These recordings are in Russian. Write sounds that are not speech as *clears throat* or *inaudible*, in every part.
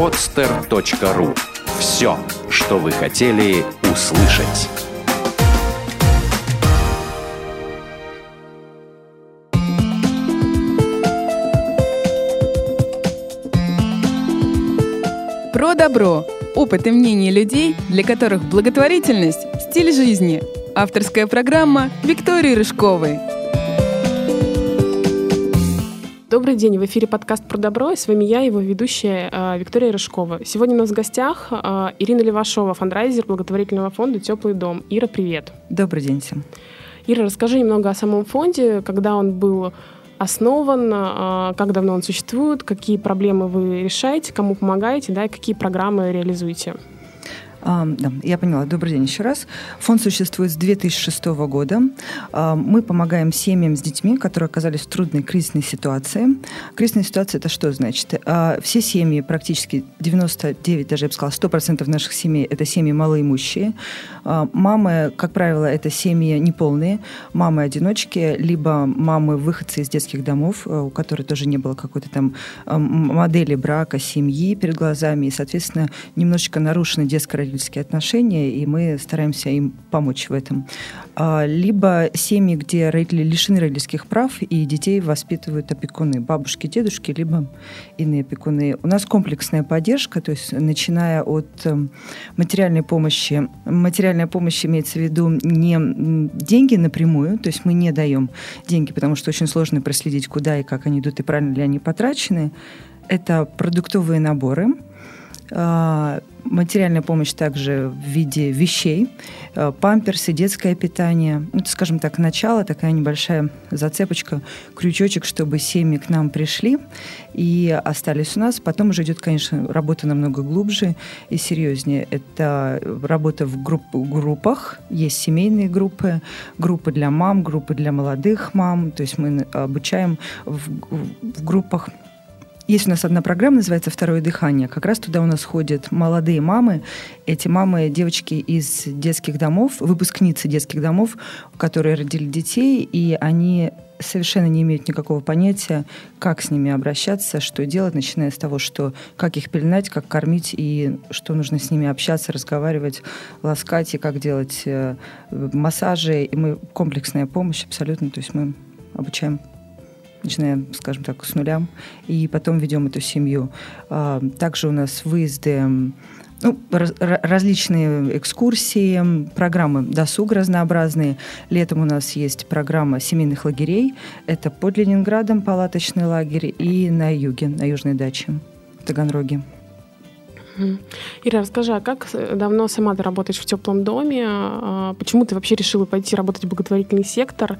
podster.ru Все, что вы хотели услышать. Про добро. Опыт и мнение людей, для которых благотворительность – стиль жизни. Авторская программа Виктории Рыжковой. Добрый день, в эфире подкаст «Про добро», и с вами я, его ведущая э, Виктория Рыжкова. Сегодня у нас в гостях э, Ирина Левашова, фандрайзер благотворительного фонда «Теплый дом». Ира, привет. Добрый день всем. Ира, расскажи немного о самом фонде, когда он был основан, э, как давно он существует, какие проблемы вы решаете, кому помогаете, да, и какие программы реализуете. А, да, я поняла. Добрый день еще раз. Фонд существует с 2006 года. А, мы помогаем семьям с детьми, которые оказались в трудной кризисной ситуации. Кризисная ситуация – это что значит? А, все семьи, практически 99, даже я бы сказала, 100% наших семей – это семьи малоимущие. Мамы, как правило, это семьи неполные, мамы-одиночки, либо мамы-выходцы из детских домов, у которых тоже не было какой-то там модели брака, семьи перед глазами, и, соответственно, немножечко нарушена детская родительские отношения, и мы стараемся им помочь в этом. А, либо семьи, где родители лишены родительских прав, и детей воспитывают опекуны, бабушки, дедушки, либо иные опекуны. У нас комплексная поддержка, то есть начиная от эм, материальной помощи. Материальная помощь имеется в виду не деньги напрямую, то есть мы не даем деньги, потому что очень сложно проследить, куда и как они идут, и правильно ли они потрачены. Это продуктовые наборы, материальная помощь также в виде вещей, а, памперсы, детское питание. Ну, скажем так, начало, такая небольшая зацепочка, крючочек, чтобы семьи к нам пришли и остались у нас. Потом уже идет, конечно, работа намного глубже и серьезнее. Это работа в групп, группах. Есть семейные группы, группы для мам, группы для молодых мам. То есть мы обучаем в, в группах есть у нас одна программа, называется «Второе дыхание». Как раз туда у нас ходят молодые мамы. Эти мамы, девочки из детских домов, выпускницы детских домов, которые родили детей, и они совершенно не имеют никакого понятия, как с ними обращаться, что делать, начиная с того, что как их пеленать, как кормить и что нужно с ними общаться, разговаривать, ласкать и как делать э, массажи. И мы комплексная помощь абсолютно, то есть мы обучаем начиная, скажем так, с нуля, и потом ведем эту семью. А, также у нас выезды ну, раз, различные экскурсии, программы досуг разнообразные. Летом у нас есть программа семейных лагерей. Это под Ленинградом палаточный лагерь и на юге, на южной даче в Таганроге. Ира, расскажи, а как давно сама ты работаешь в теплом доме? А, почему ты вообще решила пойти работать в благотворительный сектор?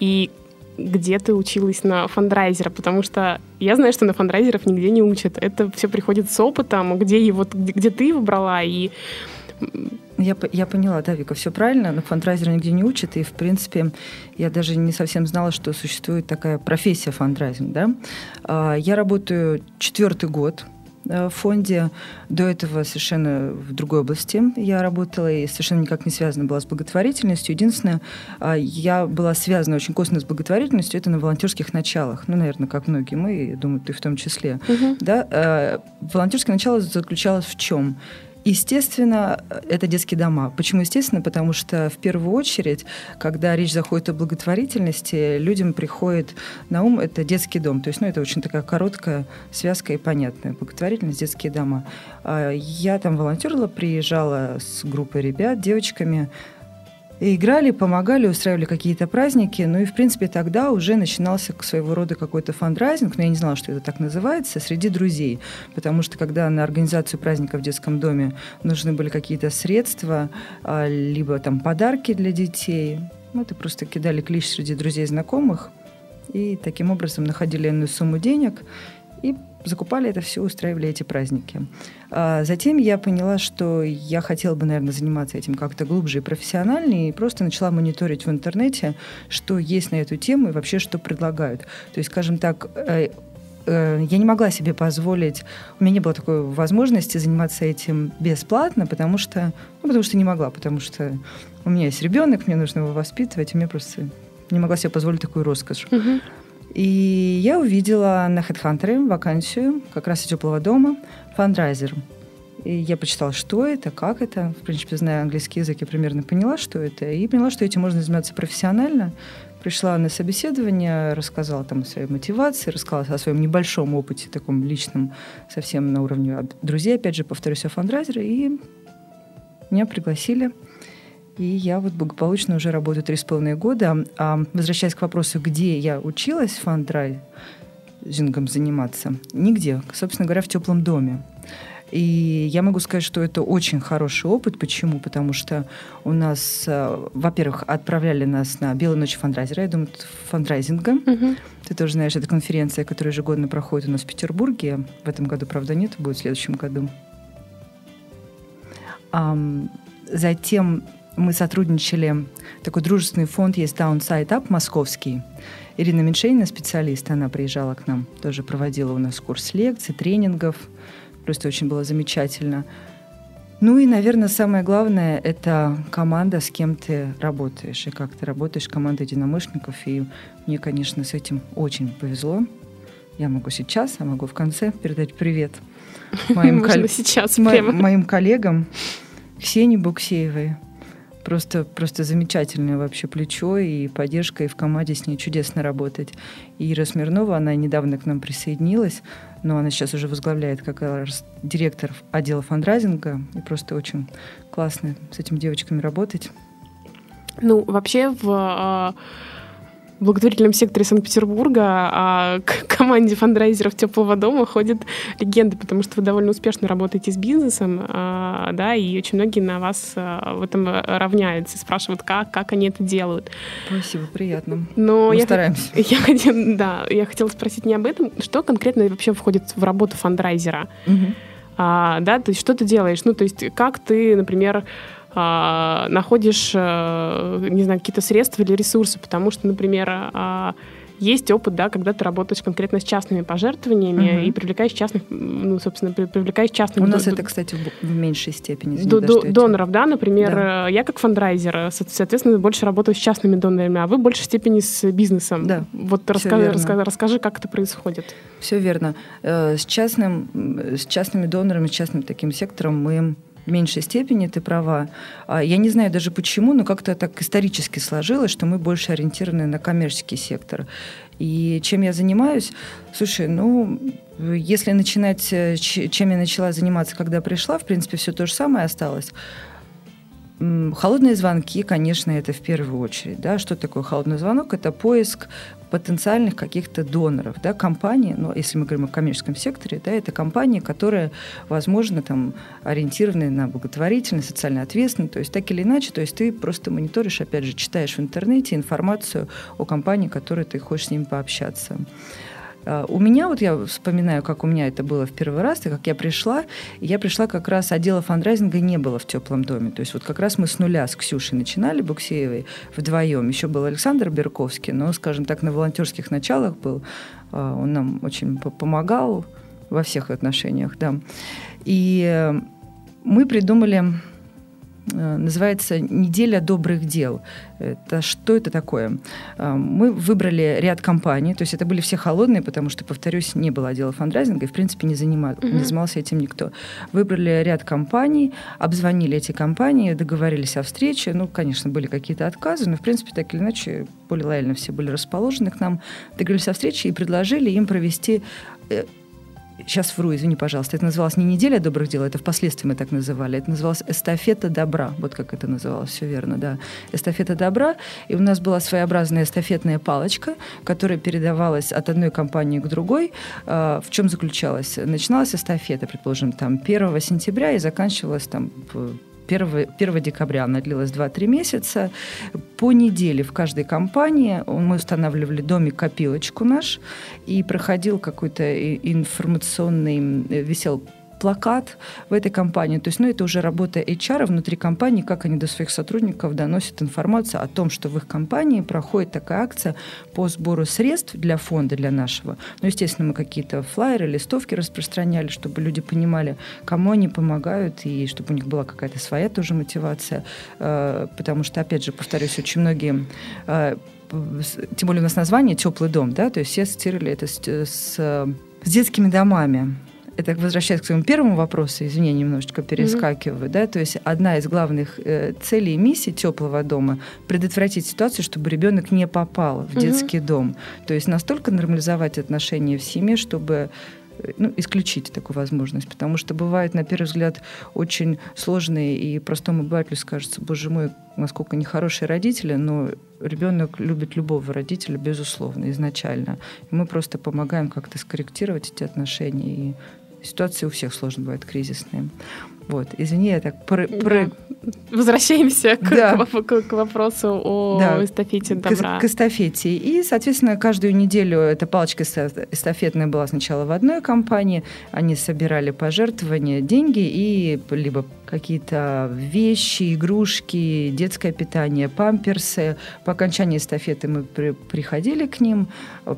И где ты училась на фандрайзера, потому что я знаю, что на фандрайзеров нигде не учат. Это все приходит с опытом, где, его, где, ты выбрала, и я, я поняла, да, Вика, все правильно, но фандрайзера нигде не учат, и, в принципе, я даже не совсем знала, что существует такая профессия фандрайзинг, да. А, я работаю четвертый год в фонде. До этого совершенно в другой области я работала и совершенно никак не связана была с благотворительностью. Единственное, а, я была связана очень косвенно с благотворительностью, это на волонтерских началах. Ну, наверное, как многие мы, я думаю, ты в том числе. Угу. Да? Э, волонтерское начало заключалось в чем? Естественно, это детские дома. Почему естественно? Потому что в первую очередь, когда речь заходит о благотворительности, людям приходит на ум это детский дом. То есть, ну, это очень такая короткая связка и понятная. Благотворительность, детские дома. А я там волонтерила, приезжала с группой ребят, девочками, играли, помогали, устраивали какие-то праздники. Ну и, в принципе, тогда уже начинался своего рода какой-то фандрайзинг, но я не знала, что это так называется, среди друзей. Потому что когда на организацию праздника в детском доме нужны были какие-то средства, а, либо там подарки для детей, мы это просто кидали клич среди друзей и знакомых, и таким образом находили иную сумму денег и закупали это все, устраивали эти праздники. А затем я поняла, что я хотела бы, наверное, заниматься этим как-то глубже и профессиональнее, и просто начала мониторить в интернете, что есть на эту тему и вообще что предлагают. То есть, скажем так, э, э, я не могла себе позволить, у меня не было такой возможности заниматься этим бесплатно, потому что, ну, потому что не могла, потому что у меня есть ребенок, мне нужно его воспитывать, и мне просто не могла себе позволить такую роскошь. Угу. И я увидела на HeadHunter вакансию как раз из теплого дома фандрайзер. И я почитала, что это, как это. В принципе, зная английский язык, я примерно поняла, что это. И поняла, что этим можно заниматься профессионально. Пришла на собеседование, рассказала там о своей мотивации, рассказала о своем небольшом опыте, таком личном, совсем на уровне друзей, опять же, повторюсь, о фандрайзере. И меня пригласили. И я вот благополучно уже работаю три с половиной года. А возвращаясь к вопросу, где я училась фандрайзингом заниматься, нигде. Собственно говоря, в теплом доме. И я могу сказать, что это очень хороший опыт. Почему? Потому что у нас, э, во-первых, отправляли нас на Белую ночь фандрайзера, я думаю, фандрайзинга. Угу. Ты тоже знаешь, это конференция, которая ежегодно проходит у нас в Петербурге. В этом году, правда, нет, будет в следующем году. Затем мы сотрудничали, такой дружественный фонд есть Downside Up московский. Ирина Меньшейна, специалист, она приезжала к нам, тоже проводила у нас курс лекций, тренингов. Просто очень было замечательно. Ну и, наверное, самое главное – это команда, с кем ты работаешь, и как ты работаешь, команда единомышленников. И мне, конечно, с этим очень повезло. Я могу сейчас, а могу в конце передать привет *laughs* моим, кол... сейчас, мо- моим коллегам Ксении Буксеевой, просто, просто замечательное вообще плечо и поддержка, и в команде с ней чудесно работать. И Ира Смирнова, она недавно к нам присоединилась, но она сейчас уже возглавляет как раз директор отдела фандрайзинга, и просто очень классно с этими девочками работать. Ну, вообще в а, благотворительном секторе Санкт-Петербурга а к *laughs* команде фандрайзеров Теплого дома ходят легенды, потому что вы довольно успешно работаете с бизнесом, а, да, и очень многие на вас а, в этом равняются, спрашивают, как, как они это делают. Спасибо, приятно. Но Мы я, стараемся. *laughs* Я хотела, да, я хотела спросить не об этом, что конкретно вообще входит в работу фандрайзера? Угу. А, да, то есть что ты делаешь? Ну, то есть как ты, например, а, находишь, а, не знаю, какие-то средства или ресурсы, потому что, например, а, есть опыт, да, когда ты работаешь конкретно с частными пожертвованиями угу. и привлекаешь частных, ну, собственно, привлекаешь частных... У нас это, кстати, в меньшей степени. До, до, доноров, да, например, да. я как фандрайзер, соответственно, больше работаю с частными донорами, а вы в большей степени с бизнесом. Да, Вот расскажи, расскажи, расскажи, как это происходит. Все верно. Э, с, частным, с частными донорами, с частным таким сектором мы в меньшей степени, ты права. А, я не знаю даже почему, но как-то так исторически сложилось, что мы больше ориентированы на коммерческий сектор. И чем я занимаюсь? Слушай, ну, если начинать, э, чем я начала заниматься, когда пришла, в принципе, все то же самое осталось. Холодные звонки, конечно, это в первую очередь. Да? Что такое холодный звонок? Это поиск потенциальных каких-то доноров. Да? Компании, ну, если мы говорим о коммерческом секторе, да, это компании, которые, возможно, там, ориентированы на благотворительность, социально ответственность. То есть так или иначе, то есть ты просто мониторишь, опять же, читаешь в интернете информацию о компании, которой ты хочешь с ними пообщаться. А, у меня, вот я вспоминаю, как у меня это было в первый раз, и как я пришла, я пришла как раз, отдела фандрайзинга не было в теплом доме. То есть вот как раз мы с нуля с Ксюшей начинали, Буксеевой, вдвоем. Еще был Александр Берковский, но, скажем так, на волонтерских началах был. А, он нам очень помогал во всех отношениях, да. И э, мы придумали называется «Неделя добрых дел». Это что это такое? Э, мы выбрали ряд компаний, то есть это были все холодные, потому что, повторюсь, не было отдела фандрайзинга, и, в принципе, не, занимал, mm-hmm. не занимался этим никто. Выбрали ряд компаний, обзвонили эти компании, договорились о встрече. Ну, конечно, были какие-то отказы, но, в принципе, так или иначе, более лояльно все были расположены к нам. Договорились о встрече и предложили им провести э, сейчас вру, извини, пожалуйста, это называлось не неделя добрых дел, это впоследствии мы так называли, это называлось эстафета добра, вот как это называлось, все верно, да, эстафета добра, и у нас была своеобразная эстафетная палочка, которая передавалась от одной компании к другой, а, в чем заключалась? Начиналась эстафета, предположим, там 1 сентября и заканчивалась там 1, 1 декабря она длилась 2-3 месяца. По неделе в каждой компании мы устанавливали домик-копилочку наш, и проходил какой-то информационный, висел плакат в этой компании. То есть, ну, это уже работа HR внутри компании, как они до своих сотрудников доносят информацию о том, что в их компании проходит такая акция по сбору средств для фонда, для нашего. Ну, естественно, мы какие-то флайеры, листовки распространяли, чтобы люди понимали, кому они помогают, и чтобы у них была какая-то своя тоже мотивация. Э, потому что, опять же, повторюсь, очень многие э, тем более у нас название «Теплый дом», да, то есть все ассоциировали это с, с, с детскими домами это возвращаясь к своему первому вопросу, извини, немножечко перескакиваю, mm-hmm. да, то есть одна из главных э, целей и миссий теплого дома предотвратить ситуацию, чтобы ребенок не попал в mm-hmm. детский дом, то есть настолько нормализовать отношения в семье, чтобы э, ну, исключить такую возможность, потому что бывает, на первый взгляд, очень сложные и простому обывателю скажется, боже мой, насколько нехорошие родители, но ребенок любит любого родителя, безусловно, изначально. И мы просто помогаем как-то скорректировать эти отношения и ситуации у всех сложно бывают кризисные. Вот, извини, я так про... про... Возвращаемся к, да. к, к, вопросу о да. эстафете добра. К, к эстафете. И, соответственно, каждую неделю эта палочка эстафетная была сначала в одной компании. Они собирали пожертвования, деньги и либо какие-то вещи, игрушки, детское питание, памперсы. По окончании эстафеты мы при, приходили к ним,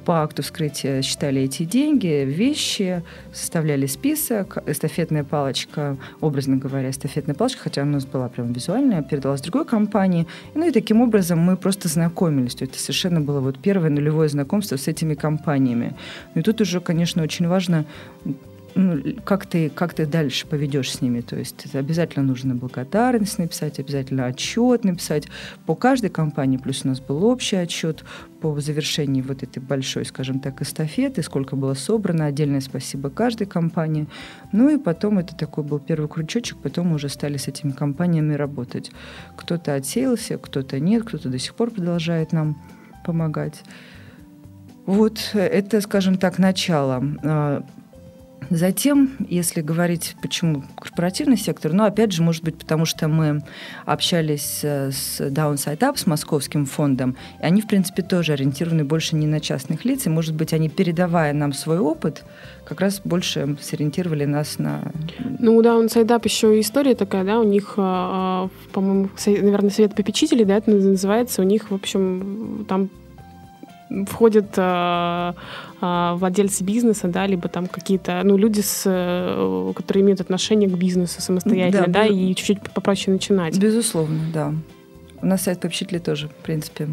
по акту вскрытия считали эти деньги, вещи, составляли список. Эстафетная палочка, образно говоря, эстафетная палочка, хотя она у нас была прям визуальная, передалась другой компании. Ну и таким образом мы просто знакомились. То есть это совершенно было вот первое нулевое знакомство с этими компаниями. Ну и тут уже, конечно, очень важно ну, как, ты, как ты дальше поведешь с ними. То есть это обязательно нужно благодарность написать, обязательно отчет написать по каждой компании. Плюс у нас был общий отчет по завершении вот этой большой, скажем так, эстафеты, сколько было собрано. Отдельное спасибо каждой компании. Ну и потом это такой был первый крючочек, потом мы уже стали с этими компаниями работать. Кто-то отсеялся, кто-то нет, кто-то до сих пор продолжает нам помогать. Вот это, скажем так, начало. Затем, если говорить, почему корпоративный сектор, ну, опять же, может быть, потому что мы общались э, с Downside Up, с московским фондом, и они, в принципе, тоже ориентированы больше не на частных лиц, и, может быть, они, передавая нам свой опыт, как раз больше сориентировали нас на... Ну, да, он сайдап еще история такая, да, у них, а, а, по-моему, наверное, совет попечителей, да, это называется, у них, в общем, там входят э, э, владельцы бизнеса, да, либо там какие-то, ну, люди, с, э, которые имеют отношение к бизнесу самостоятельно, да, да и чуть-чуть попроще начинать. Безусловно, да. У нас сайт попечителей тоже, в принципе,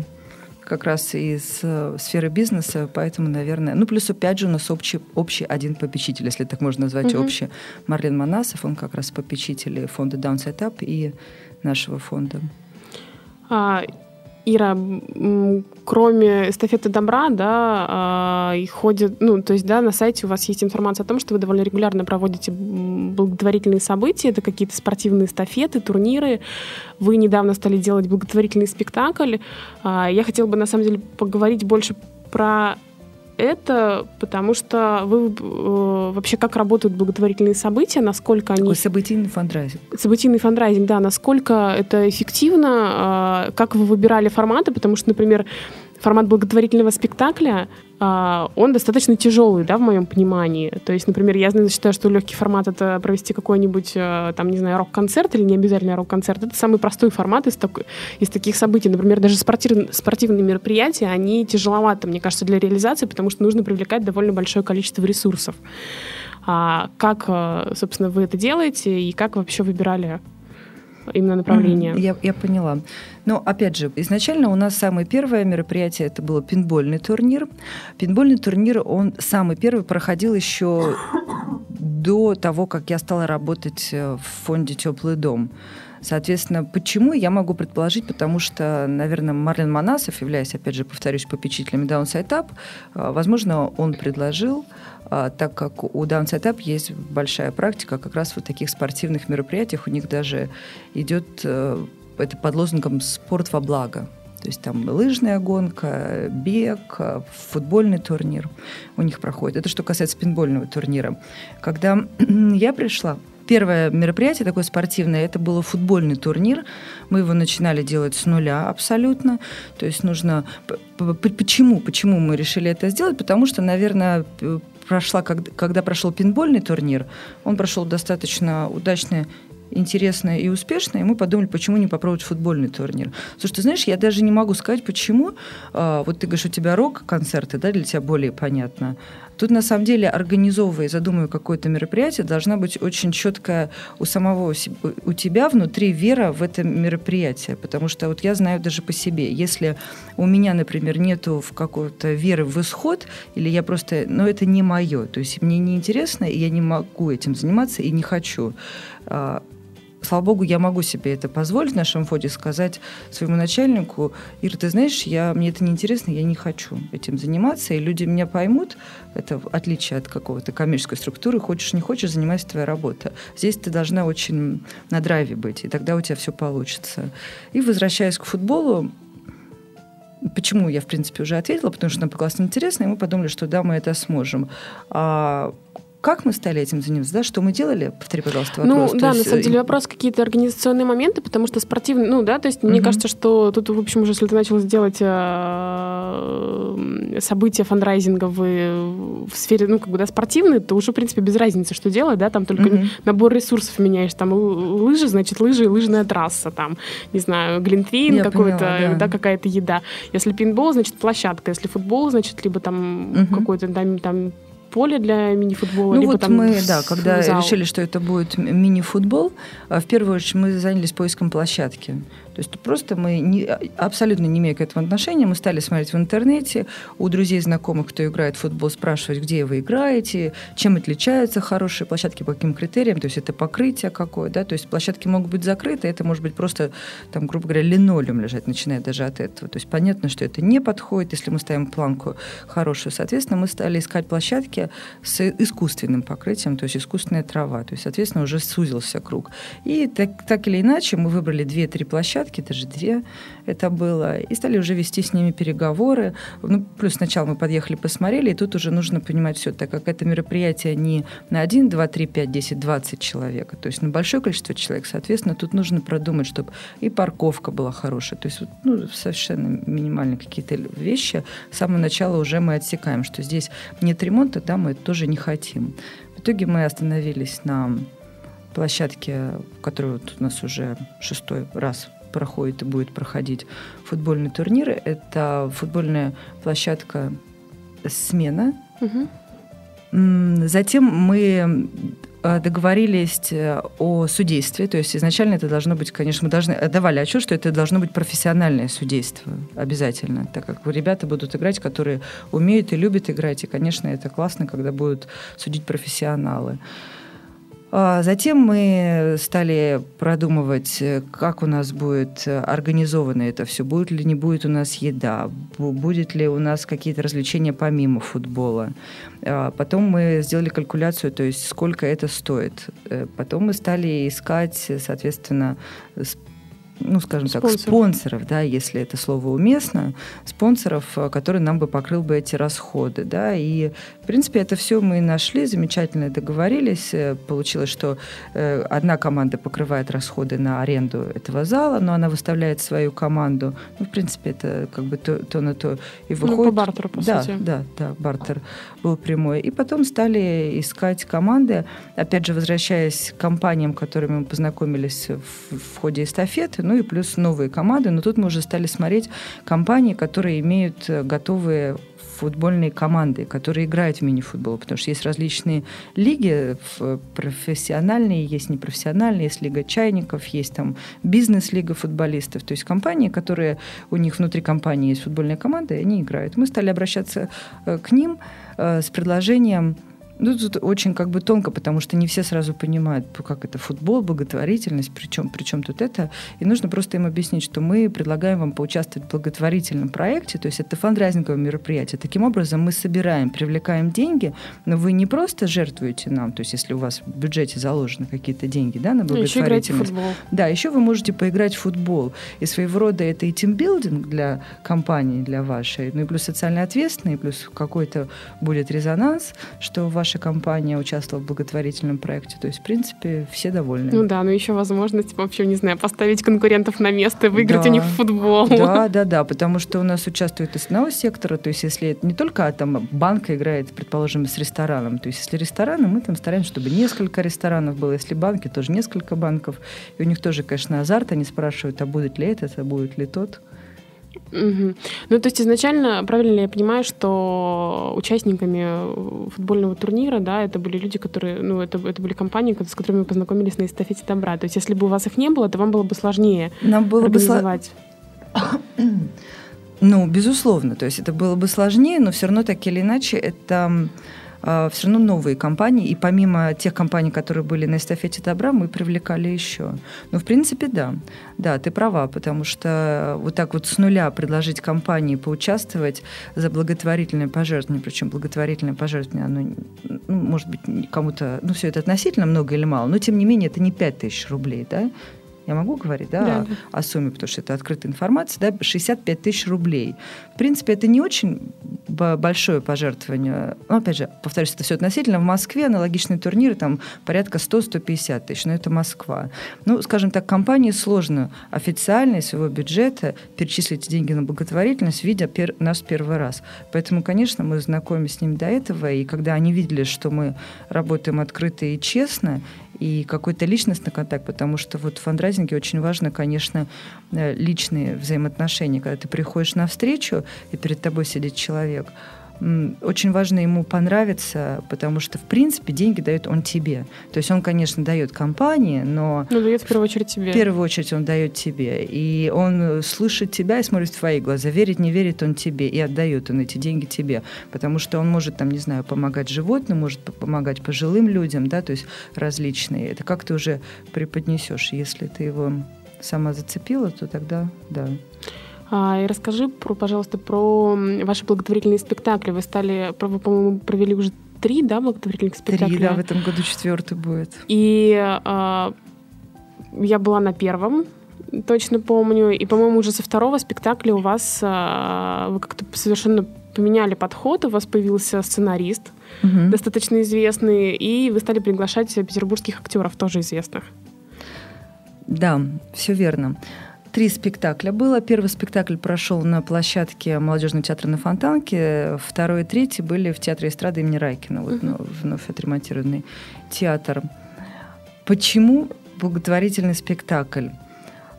как раз из э, сферы бизнеса, поэтому, наверное... Ну, плюс опять же у нас общий, общий один попечитель, если так можно назвать, mm-hmm. общий. Марлен Манасов, он как раз попечитель фонда Downside Up и нашего фонда. А, Ира, кроме эстафеты добра, да, а, и ходит, ну, то есть, да, на сайте у вас есть информация о том, что вы довольно регулярно проводите благотворительные события, это какие-то спортивные эстафеты, турниры. Вы недавно стали делать благотворительный спектакль. А, я хотела бы, на самом деле, поговорить больше про это, потому что вы э, вообще как работают благотворительные события, насколько они... Такой событийный фандрайзинг. Событийный фандрайзинг, да, насколько это эффективно, э, как вы выбирали форматы, потому что, например, формат благотворительного спектакля, он достаточно тяжелый, да, в моем понимании. То есть, например, я считаю, что легкий формат — это провести какой-нибудь, э, там, не знаю, рок-концерт или не обязательно рок-концерт. Это самый простой формат из, так, из таких событий. Например, даже спортив, спортивные мероприятия, они тяжеловаты, мне кажется, для реализации, потому что нужно привлекать довольно большое количество ресурсов. А как, э, собственно, вы это делаете и как вообще выбирали именно направление. Я, я поняла. Но, опять же, изначально у нас самое первое мероприятие это было пинбольный турнир. Пинбольный турнир, он самый первый проходил еще до того, как я стала работать э, в фонде «Теплый дом». Соответственно, почему, я могу предположить, потому что, наверное, Марлен Манасов, являясь, опять же, повторюсь, попечителем Downside Up, э, возможно, он предложил а, так как у Downside Up есть большая практика как раз в таких спортивных мероприятиях. У них даже идет э, это под лозунгом «спорт во благо». То есть там лыжная гонка, бег, футбольный турнир у них проходит. Это что касается пинбольного турнира. Когда *clears throat* я пришла, первое мероприятие такое спортивное, это был футбольный турнир. Мы его начинали делать с нуля абсолютно. То есть нужно... Почему? Почему мы решили это сделать? Потому что, наверное, прошла, когда, прошел пинбольный турнир, он прошел достаточно удачно интересно и успешно, и мы подумали, почему не попробовать футбольный турнир. Слушай, ты знаешь, я даже не могу сказать, почему. А, вот ты говоришь, у тебя рок-концерты, да, для тебя более понятно. Тут на самом деле, организовывая задумывая какое-то мероприятие, должна быть очень четкая у самого у тебя внутри вера в это мероприятие. Потому что вот я знаю даже по себе, если у меня, например, нету в какой-то веры в исход, или я просто, ну это не мое, то есть мне не интересно, и я не могу этим заниматься и не хочу а, слава богу, я могу себе это позволить в нашем фоде сказать своему начальнику, Ира, ты знаешь, я, мне это неинтересно, я не хочу этим заниматься, и люди меня поймут, это в отличие от какого-то коммерческой структуры, хочешь, не хочешь, занимайся твоя работа. Здесь ты должна очень на драйве быть, и тогда у тебя все получится. И возвращаясь к футболу, Почему я, в принципе, уже ответила, потому что нам классно интересно, и мы подумали, что да, мы это сможем. А как мы стали этим заниматься, да? Что мы делали? Повтори, пожалуйста, ну, вопрос. Ну, да, есть... на самом деле вопрос какие-то организационные моменты, потому что спортивный, ну, да, то есть угу. мне кажется, что тут, в общем, уже если ты начал делать э, события фандрайзинга в, сфере, ну, как бы, да, спортивной, то уже, в принципе, без разницы, что делать, да, там только угу. набор ресурсов меняешь, там лыжи, значит, лыжи и лыжная трасса, там, не знаю, глинтвейн какой-то, да, да какая-то еда. Если пинбол, значит, площадка, если футбол, значит, либо там угу. какой-то там, там поле для мини-футбола? Ну вот мы, да, когда зал. решили, что это будет мини-футбол, а, в первую очередь мы занялись поиском площадки. Есть просто мы не, абсолютно не имея к этому отношения, мы стали смотреть в интернете, у друзей, знакомых, кто играет в футбол, спрашивать, где вы играете, чем отличаются хорошие площадки, по каким критериям, то есть это покрытие какое, да, то есть площадки могут быть закрыты, это может быть просто, там, грубо говоря, линолеум лежать, начиная даже от этого. То есть понятно, что это не подходит, если мы ставим планку хорошую. Соответственно, мы стали искать площадки с искусственным покрытием, то есть искусственная трава. То есть, соответственно, уже сузился круг. И так, так или иначе мы выбрали 2-3 площадки, площадки, даже две это было, и стали уже вести с ними переговоры. Ну, плюс сначала мы подъехали, посмотрели, и тут уже нужно понимать все, так как это мероприятие не на 1, 2, 3, 5, 10, 20 человек, то есть на большое количество человек, соответственно, тут нужно продумать, чтобы и парковка была хорошая, то есть ну, совершенно минимальные какие-то вещи. С самого начала уже мы отсекаем, что здесь нет ремонта, да, мы тоже не хотим. В итоге мы остановились на площадке, которая вот у нас уже шестой раз проходит и будет проходить футбольный турнир. Это футбольная площадка «Смена». Угу. Затем мы э, договорились э, о судействе. То есть изначально это должно быть, конечно, мы должны давали отчет, что это должно быть профессиональное судейство обязательно, так как ребята будут играть, которые умеют и любят играть. И, конечно, это классно, когда будут судить профессионалы. А затем мы стали продумывать, как у нас будет организовано это все, будет ли не будет у нас еда, будет ли у нас какие-то развлечения помимо футбола. А потом мы сделали калькуляцию, то есть сколько это стоит. Э, потом мы стали искать, соответственно, ну, скажем Спонсор. так, спонсоров, да, если это слово уместно, спонсоров, э, которые нам бы покрыл бы эти расходы, да, и, принципе, это все мы нашли, замечательно договорились, э, получилось, что э, одна команда покрывает расходы на аренду этого зала, но она выставляет свою команду, ну, в принципе, это как бы то, то на то и выходит. Ну, по бартеру, по да, сути. Да, да, бартер был прямой. И потом стали искать команды, опять же, возвращаясь к компаниям, которыми мы познакомились в, в ходе эстафеты, ну и плюс новые команды. Но тут мы уже стали смотреть компании, которые имеют э, готовые футбольные команды, которые играют в мини-футбол, потому что есть различные лиги, профессиональные, есть непрофессиональные, есть лига чайников, есть там бизнес-лига футболистов, то есть компании, которые у них внутри компании есть футбольная команда, и они играют. Мы стали обращаться э, к ним э, с предложением ну, тут очень как бы тонко, потому что не все сразу понимают, как это футбол, благотворительность, причем, причем тут это. И нужно просто им объяснить, что мы предлагаем вам поучаствовать в благотворительном проекте, то есть это фандрайзинговое мероприятие. Таким образом мы собираем, привлекаем деньги, но вы не просто жертвуете нам, то есть если у вас в бюджете заложены какие-то деньги да, на благотворительность. Ну, еще футбол. Да, еще вы можете поиграть в футбол. И своего рода это и тимбилдинг для компании, для вашей, ну и плюс социально ответственный, плюс какой-то будет резонанс, что ваш ваша компания участвовала в благотворительном проекте. То есть, в принципе, все довольны. Ну да, но еще возможность вообще, не знаю, поставить конкурентов на место и выиграть да. у них в футбол. Да, *laughs* да, да, потому что у нас участвует из одного сектора, то есть если это не только а, там банка играет, предположим, с рестораном, то есть если рестораны, мы там стараемся, чтобы несколько ресторанов было, если банки, тоже несколько банков, и у них тоже, конечно, азарт, они спрашивают, а будет ли это, а будет ли тот. Угу. Ну, то есть изначально, правильно я понимаю, что участниками футбольного турнира, да, это были люди, которые, ну, это, это были компании, с которыми мы познакомились на эстафете добра. То есть если бы у вас их не было, то вам было бы сложнее Нам было организовать. Бы *coughs* ну, безусловно, то есть это было бы сложнее, но все равно так или иначе это все равно новые компании, и помимо тех компаний, которые были на эстафете добра, мы привлекали еще. Ну, в принципе, да. Да, ты права, потому что вот так вот с нуля предложить компании поучаствовать за благотворительное пожертвование, причем благотворительное пожертвование, оно, ну, может быть, кому-то, ну, все это относительно много или мало, но, тем не менее, это не 5 тысяч рублей, да, я могу говорить, да, да, о, да. о сумме, потому что это открытая информация, да, 65 тысяч рублей. В принципе, это не очень большое пожертвование. Но, опять же, повторюсь, это все относительно. В Москве аналогичные турниры там порядка 100-150 тысяч, но это Москва. Ну, скажем так, компании сложно официально из своего бюджета перечислить деньги на благотворительность, видя пер, нас первый раз. Поэтому, конечно, мы знакомились с ними до этого, и когда они видели, что мы работаем открыто и честно, и какой-то личностный контакт, потому что вот в фандрайзинге очень важно, конечно, э, личные взаимоотношения. Когда ты приходишь на встречу, и перед тобой сидит человек, очень важно ему понравиться, потому что, в принципе, деньги дает он тебе. То есть он, конечно, дает компании, но... Ну, дает в первую очередь тебе. В первую очередь он дает тебе. И он слышит тебя и смотрит в твои глаза. Верит, не верит он тебе. И отдает он эти деньги тебе. Потому что он может, там, не знаю, помогать животным, может помогать пожилым людям, да, то есть различные. Это как ты уже преподнесешь. Если ты его сама зацепила, то тогда да. А, и расскажи, про, пожалуйста, про ваши благотворительные спектакли. Вы стали, вы, по-моему, провели уже три, да, благотворительных спектакля? Три, да, в этом году четвертый будет. И а, я была на первом, точно помню. И, по-моему, уже со второго спектакля у вас а, вы как-то совершенно поменяли подход, у вас появился сценарист, угу. достаточно известный, и вы стали приглашать петербургских актеров, тоже известных. Да, все верно. Три спектакля было. Первый спектакль прошел на площадке Молодежного театра на Фонтанке. Второй и третий были в Театре эстрады имени Райкина, вот, uh-huh. вновь отремонтированный театр. Почему благотворительный спектакль?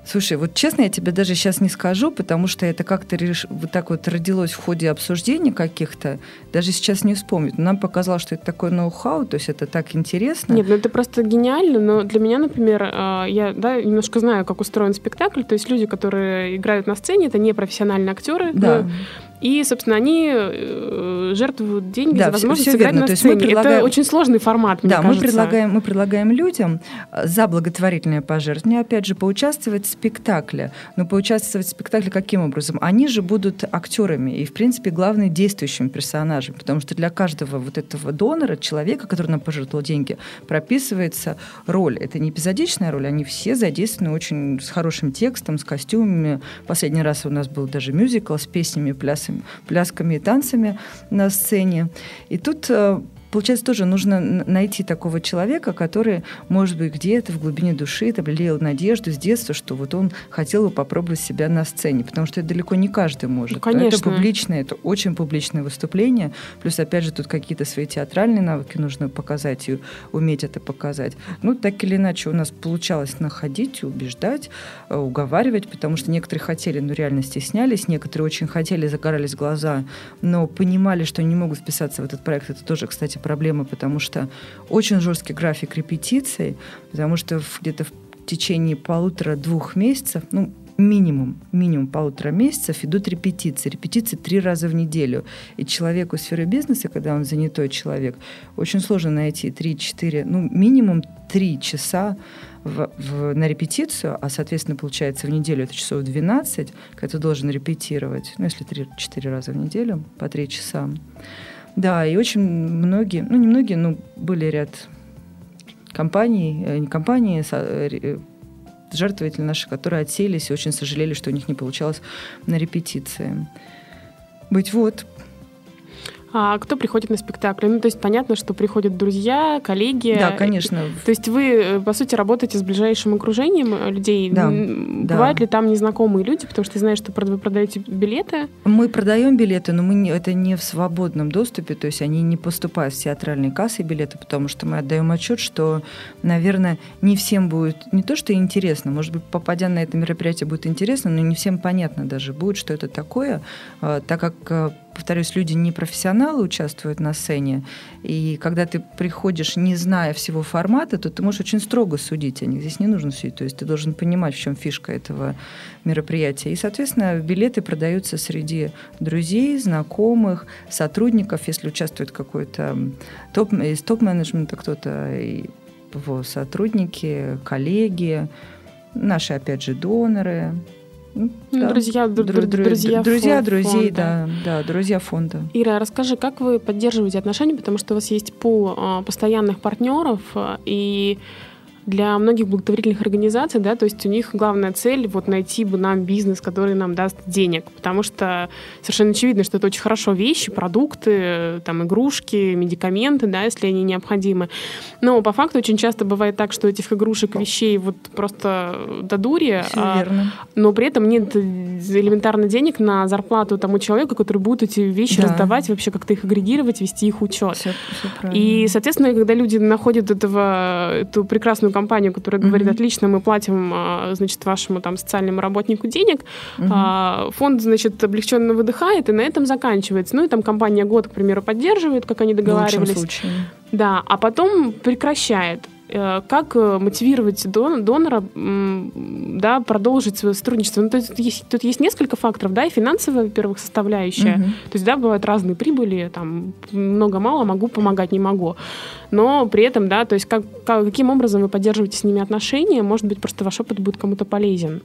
Слушай, вот честно, я тебе даже сейчас не скажу, потому что это как-то реш... вот так вот родилось в ходе обсуждений каких-то. Даже сейчас не вспомнить. нам показалось, что это такое ноу-хау, то есть это так интересно. Нет, ну это просто гениально, но для меня, например, а, я да, немножко знаю, как устроен спектакль. То есть люди, которые играют на сцене, это не профессиональные актеры. Да. И, собственно, они э, жертвуют деньги да, за возможность все, все сыграть верно. на сцене. предлагаем... Это очень сложный формат, Да, мы предлагаем, мы предлагаем людям э, за благотворительное пожертвование, опять же, поучаствовать в спектакле. Но поучаствовать в спектакле каким образом? Они же будут актерами и, в принципе, главные действующими персонажами, потому что для каждого вот этого донора, человека, который нам пожертвовал деньги, прописывается роль. Это не эпизодичная роль, они все задействованы очень с хорошим текстом, с костюмами. Последний раз у нас был даже мюзикл с песнями, плясами плясками и танцами на сцене. И тут э, Получается, тоже нужно найти такого человека, который, может быть, где-то в глубине души там, лелеял надежду с детства, что вот он хотел бы попробовать себя на сцене, потому что это далеко не каждый может. Ну, конечно. Это публичное, это очень публичное выступление, плюс, опять же, тут какие-то свои театральные навыки нужно показать и уметь это показать. Ну, так или иначе, у нас получалось находить, убеждать, э, уговаривать, потому что некоторые хотели, но реально стеснялись, некоторые очень хотели, загорались глаза, но понимали, что не могут вписаться в этот проект. Это тоже, кстати, проблема, потому что очень жесткий график репетиций, потому что где-то в течение полутора-двух месяцев, ну, минимум, минимум полутора месяцев идут репетиции. Репетиции три раза в неделю. И человеку сферы бизнеса, когда он занятой человек, очень сложно найти 3-4, ну, минимум три часа в, в, на репетицию, а, соответственно, получается в неделю это часов 12, когда ты должен репетировать, ну, если 3-4 раза в неделю, по 3 часа. Да, и очень многие, ну не многие, но были ряд компаний, э, не компании, э, э, жертвователи наши, которые отселись и очень сожалели, что у них не получалось на репетиции. Быть вот. А кто приходит на спектакль? Ну, то есть понятно, что приходят друзья, коллеги. Да, конечно. То есть вы, э, по сути, работаете с ближайшим окружением э, людей. Да. Бывают да. ли там незнакомые люди? Потому что ты знаешь, что вы продаете билеты. Мы продаем билеты, но мы не, это не в свободном доступе, то есть они не поступают в театральные кассы билеты, потому что мы отдаем отчет, что, наверное, не всем будет не то, что интересно, может быть, попадя на это мероприятие, будет интересно, но не всем понятно даже будет, что это такое, а, так как повторюсь, люди не профессионалы участвуют на сцене, и когда ты приходишь, не зная всего формата, то ты можешь очень строго судить о них. Здесь не нужно судить, то есть ты должен понимать, в чем фишка этого мероприятия. И, соответственно, билеты продаются среди друзей, знакомых, сотрудников, если участвует какой-то топ, из топ-менеджмента кто-то, его сотрудники, коллеги, наши, опять же, доноры, ну, да. Друзья, дру, дру, друзья, друзья, друзей, да, да, друзья фонда. Ира, расскажи, как вы поддерживаете отношения, потому что у вас есть пул а, постоянных партнеров а, и для многих благотворительных организаций, да, то есть у них главная цель вот найти бы нам бизнес, который нам даст денег, потому что совершенно очевидно, что это очень хорошо вещи, продукты, там игрушки, медикаменты, да, если они необходимы. Но по факту очень часто бывает так, что этих игрушек, вещей вот просто до дури, а, но при этом нет элементарно денег на зарплату тому человеку, который будет эти вещи да. раздавать, вообще как-то их агрегировать, вести их учет. Все, все И, соответственно, когда люди находят этого, эту прекрасную компанию, которая mm-hmm. говорит, отлично, мы платим, а, значит, вашему там социальному работнику денег, mm-hmm. фонд, значит, облегченно выдыхает, и на этом заканчивается. Ну и там компания год, к примеру, поддерживает, как они договаривались. В случае. Да, а потом прекращает. Э, как э, мотивировать донора да, продолжить свое сотрудничество. Ну, то есть, тут, есть, тут есть несколько факторов, да, и финансовая, во-первых, составляющая. Угу. То есть, да, бывают разные прибыли, там, много-мало, могу помогать, не могу. Но при этом, да, то есть, как, как, каким образом вы поддерживаете с ними отношения, может быть, просто ваш опыт будет кому-то полезен.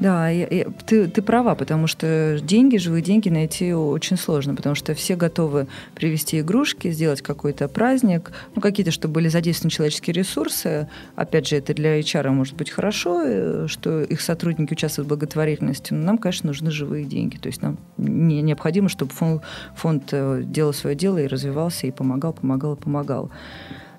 Да, я, я, ты, ты права, потому что деньги, живые деньги найти очень сложно, потому что все готовы привезти игрушки, сделать какой-то праздник, ну, какие-то, чтобы были задействованы человеческие ресурсы. Опять же, это для HR может быть хорошо, э, что их сотрудники участвуют в благотворительности, но нам, конечно, нужны живые деньги. То есть нам не, необходимо, чтобы фонд, фонд э, делал свое дело и развивался, и помогал, помогал, помогал.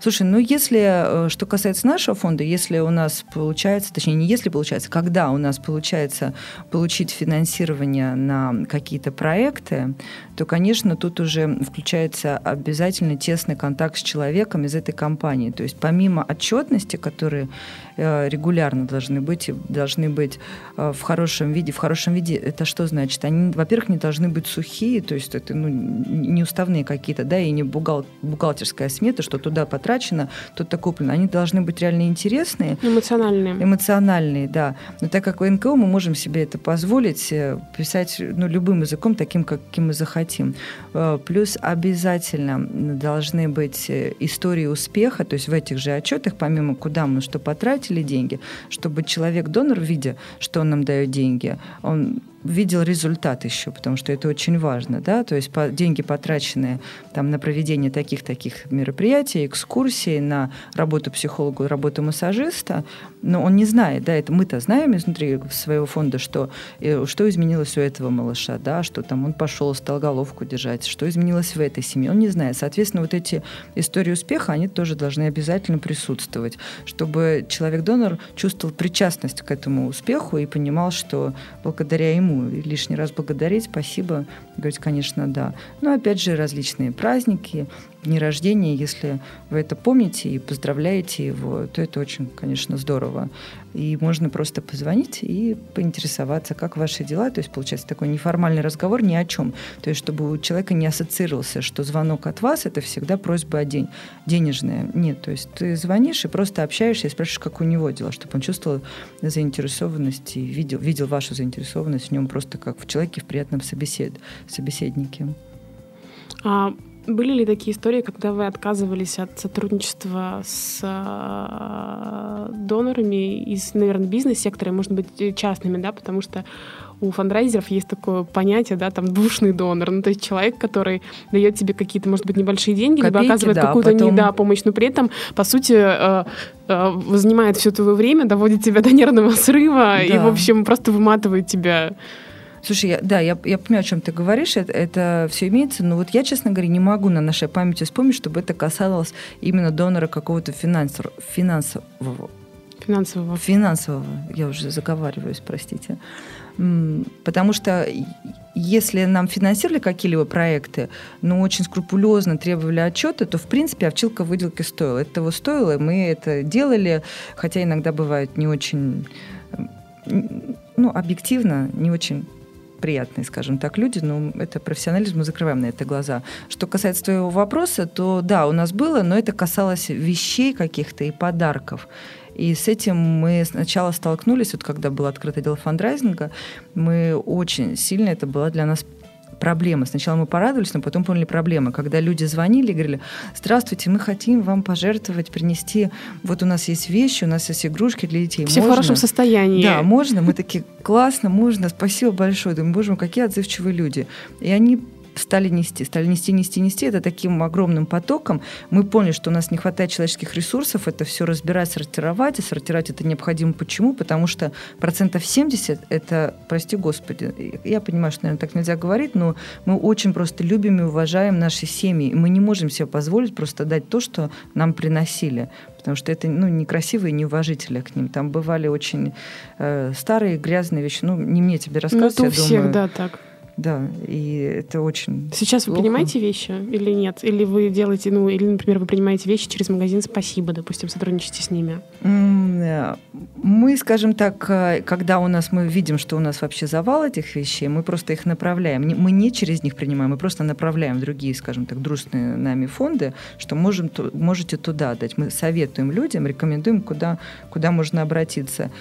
Слушай, ну если, э, что касается нашего фонда, если у нас получается, точнее не если получается, когда у нас получается получить финансирование на какие-то проекты, то, конечно, тут уже включается обязательно тесный контакт с человеком из этой компании. То есть помимо отчетности, которые э, регулярно должны быть, должны быть э, в хорошем виде. В хорошем виде это что значит? Они, во-первых, не должны быть сухие, то есть это ну, не уставные какие-то, да, и не бухгал, бухгалтерская смета, что туда потрачено, тут-то куплено. Они должны быть реально интересные. Эмоциональные. Эмоциональные, да. Но так как в НКО мы можем себе это позволить, э, писать ну, любым языком, таким, каким мы захотим хотим. Э, плюс обязательно должны быть э, истории успеха, то есть в этих же отчетах, помимо куда мы что потратили деньги, чтобы человек-донор, видя, что он нам дает деньги, он видел результат еще, потому что это очень важно, да, то есть по, деньги потраченные там на проведение таких-таких мероприятий, экскурсий, на работу психолога, работу массажиста, но он не знает, да, это мы-то знаем изнутри своего фонда, что, э, что изменилось у этого малыша, да, что там он пошел, стал головку держать, что изменилось в этой семье, он не знает. Соответственно, вот эти истории успеха, они тоже должны обязательно присутствовать, чтобы человек-донор чувствовал причастность к этому успеху и понимал, что благодаря ему ему лишний раз благодарить, спасибо, говорить, конечно, да. Но опять же различные праздники, дни рождения, если вы это помните и поздравляете его, то это очень, конечно, здорово. И можно просто позвонить и поинтересоваться, как ваши дела. То есть получается такой неформальный разговор ни о чем. То есть чтобы у человека не ассоциировался, что звонок от вас – это всегда просьба о день, денежная. Нет, то есть ты звонишь и просто общаешься и спрашиваешь, как у него дела, чтобы он чувствовал заинтересованность и видел, видел вашу заинтересованность в нем просто как в человеке в приятном собесед, собеседнике. А были ли такие истории, когда вы отказывались от сотрудничества с э, донорами из, наверное, бизнес-сектора, может быть, частными, да, потому что у фандрайзеров есть такое понятие, да, там душный донор, ну то есть человек, который дает тебе какие-то, может быть, небольшие деньги, Копейки, либо оказывает да, какую-то потом... не, да, помощь, но при этом, по сути, э, э, занимает все твое время, доводит тебя до нервного срыва да. и, в общем, просто выматывает тебя. Слушай, я, да, я, я понимаю, о чем ты говоришь, это, это все имеется, но вот я, честно говоря, не могу на нашей памяти вспомнить, чтобы это касалось именно донора какого-то финансового, финансового Финансового. Финансового, я уже заговариваюсь, простите. Потому что если нам финансировали какие-либо проекты, но очень скрупулезно требовали отчета, то, в принципе, овчилка выделки стоила. Это того стоило, мы это делали, хотя иногда бывает не очень, ну, объективно, не очень приятные, скажем так, люди, но это профессионализм, мы закрываем на это глаза. Что касается твоего вопроса, то да, у нас было, но это касалось вещей каких-то и подарков. И с этим мы сначала столкнулись, вот когда было открыто дело фандрайзинга, мы очень сильно, это была для нас проблема. Сначала мы порадовались, но потом поняли проблемы. Когда люди звонили и говорили, здравствуйте, мы хотим вам пожертвовать, принести, вот у нас есть вещи, у нас есть игрушки для детей. Все можно? в хорошем состоянии. Да, можно. Мы такие, классно, можно, спасибо большое. Думаю, боже мой, какие отзывчивые люди. И они стали нести, стали нести, нести, нести это таким огромным потоком. Мы поняли, что у нас не хватает человеческих ресурсов, это все разбирать, сортировать, и сортировать это необходимо. Почему? Потому что процентов 70 это, прости господи, я понимаю, что, наверное, так нельзя говорить, но мы очень просто любим и уважаем наши семьи, и мы не можем себе позволить просто дать то, что нам приносили потому что это ну, некрасиво и неуважительно к ним. Там бывали очень э, старые грязные вещи. Ну, не мне тебе рассказывать, ну, это у я всех, думаю. да, так. Да, и это очень. Сейчас плохо. вы принимаете вещи или нет? Или вы делаете, ну, или, например, вы принимаете вещи через магазин Спасибо, допустим, сотрудничаете с ними? Мы, скажем так, э, когда у нас мы видим, что у нас вообще завал этих вещей, мы просто их направляем. Мы не через них принимаем, мы просто направляем в другие, скажем так, дружественные нами фонды, что можем, можете туда дать. Мы советуем людям, рекомендуем, куда, куда можно обратиться.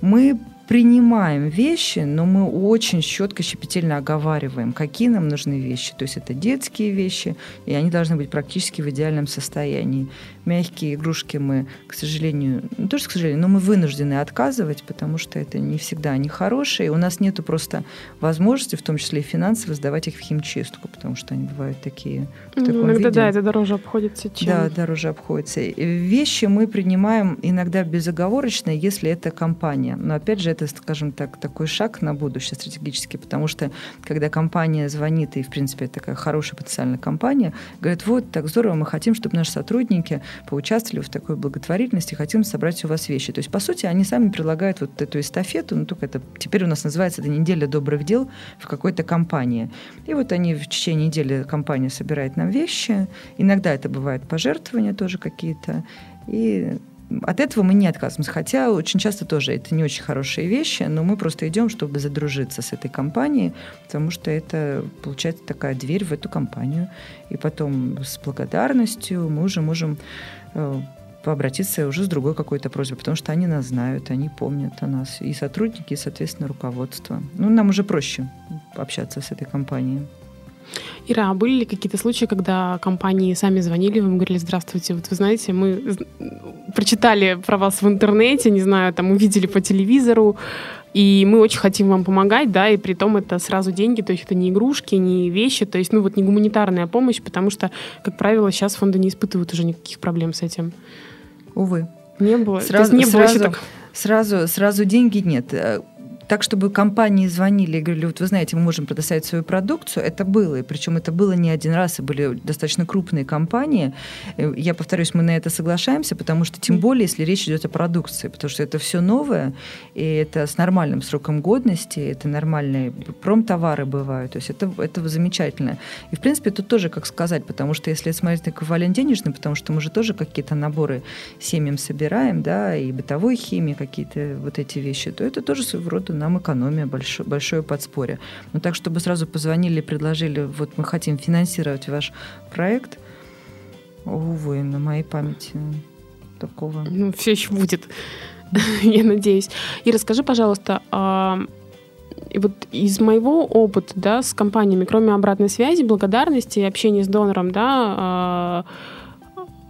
Мы принимаем вещи, но мы очень четко, щепетильно оговариваем, какие нам нужны вещи. То есть это детские вещи, и они должны быть практически в идеальном состоянии. Мягкие игрушки мы, к сожалению, не то что к сожалению, но мы вынуждены отказывать, потому что это не всегда они хорошие. У нас нет просто возможности, в том числе и финансово, сдавать их в химчистку, потому что они бывают такие. В таком иногда, виде. да, это дороже обходится, чем... Да, дороже обходится. Вещи мы принимаем иногда безоговорочно, если это компания. Но опять же, это, скажем так, такой шаг на будущее стратегически, потому что когда компания звонит, и, в принципе, такая хорошая потенциальная компания, говорит, вот, так здорово, мы хотим, чтобы наши сотрудники поучаствовали в такой благотворительности, хотим собрать у вас вещи. То есть, по сути, они сами предлагают вот эту эстафету, ну, только это теперь у нас называется это неделя добрых дел в какой-то компании. И вот они в течение недели компания собирает нам вещи. Иногда это бывают пожертвования тоже какие-то. И от этого мы не отказываемся. Хотя очень часто тоже это не очень хорошие вещи, но мы просто идем, чтобы задружиться с этой компанией, потому что это получается такая дверь в эту компанию. И потом с благодарностью мы уже можем э, обратиться уже с другой какой-то просьбой, потому что они нас знают, они помнят о нас. И сотрудники, и, соответственно, руководство. Ну, нам уже проще общаться с этой компанией. Ира, а были ли какие-то случаи, когда компании сами звонили, вам говорили, здравствуйте, вот вы знаете, мы прочитали про вас в интернете, не знаю, там увидели по телевизору, и мы очень хотим вам помогать, да, и при том это сразу деньги, то есть это не игрушки, не вещи, то есть, ну, вот не гуманитарная помощь, потому что, как правило, сейчас фонды не испытывают уже никаких проблем с этим. Увы. Не было. Сразу, не было сразу, так... сразу, сразу деньги нет так, чтобы компании звонили и говорили, вот вы знаете, мы можем предоставить свою продукцию, это было. И причем это было не один раз, и были достаточно крупные компании. Э, я повторюсь, мы на это соглашаемся, потому что тем более, если речь идет о продукции, потому что это все новое, и это с нормальным сроком годности, это нормальные промтовары бывают, то есть это, это замечательно. И, в принципе, тут тоже, как сказать, потому что если смотреть на эквивалент денежный, потому что мы же тоже какие-то наборы семьям собираем, да, и бытовой химии какие-то вот эти вещи, то это тоже своего рода нам экономия, большое, большое подспорье. Но так, чтобы сразу позвонили и предложили, вот мы хотим финансировать ваш проект, увы, на моей памяти такого. Ну, все еще будет, *laughs* я надеюсь. И расскажи, пожалуйста, а, и вот из моего опыта, да, с компаниями, кроме обратной связи, благодарности и общения с донором, да, а,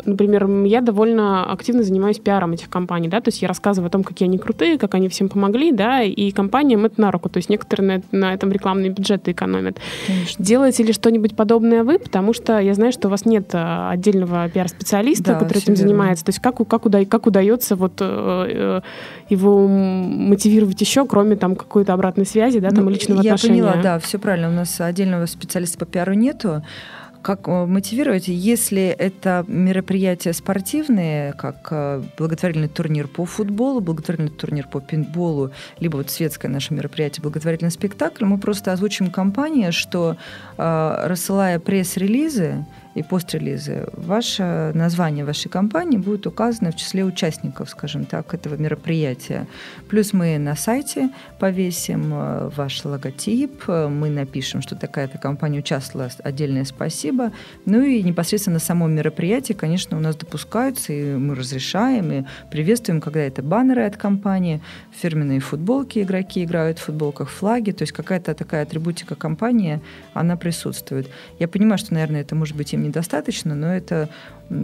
например, я довольно активно занимаюсь пиаром этих компаний, да, то есть я рассказываю о том, какие они крутые, как они всем помогли, да, и компаниям это на руку, то есть некоторые на, на этом рекламные бюджеты экономят. Конечно. Делаете ли что-нибудь подобное вы? Потому что я знаю, что у вас нет а, отдельного пиар-специалиста, да, который этим верно. занимается. То есть как, как, уда, как удается вот э, э, его мотивировать еще, кроме там какой-то обратной связи, да, там ну, личного я отношения? Я поняла, да, все правильно. У нас отдельного специалиста по пиару нету. Как э, мотивировать? Если это мероприятия спортивные, как э, благотворительный турнир по футболу, благотворительный турнир по пинболу, либо вот светское наше мероприятие, благотворительный спектакль, мы просто озвучим компании, что э, рассылая пресс-релизы, и пострелизы, ваше название вашей компании будет указано в числе участников, скажем так, этого мероприятия. Плюс мы на сайте повесим э, ваш логотип, э, мы напишем, что такая-то компания участвовала, отдельное спасибо. Ну и непосредственно на самом мероприятии, конечно, у нас допускаются, и мы разрешаем, и приветствуем, когда это баннеры от компании, фирменные футболки игроки играют в футболках, флаги, то есть какая-то такая атрибутика компании, она присутствует. Я понимаю, что, наверное, это может быть им недостаточно, но это,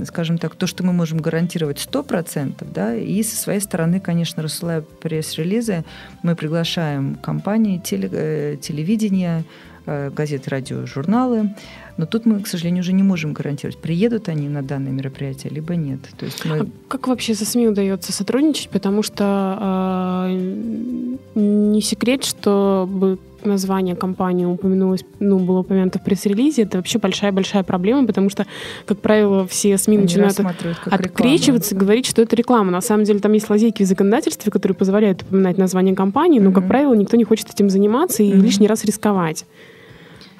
скажем так, то, что мы можем гарантировать 100%, да, и со своей стороны, конечно, рассылая пресс-релизы, мы приглашаем компании, теле, э, телевидение, э, газеты, радио, журналы. Но тут мы, к сожалению, уже не можем гарантировать, приедут они на данное мероприятие, либо нет. То есть мы... а как вообще со СМИ удается сотрудничать? Потому что э, не секрет, что название компании упомянулось, ну, было упомянуто в пресс-релизе, это вообще большая-большая проблема, потому что, как правило, все СМИ Они начинают открещиваться, говорить, что это реклама. На самом деле там есть лазейки в законодательстве, которые позволяют упоминать название компании, но, mm-hmm. как правило, никто не хочет этим заниматься и mm-hmm. лишний раз рисковать.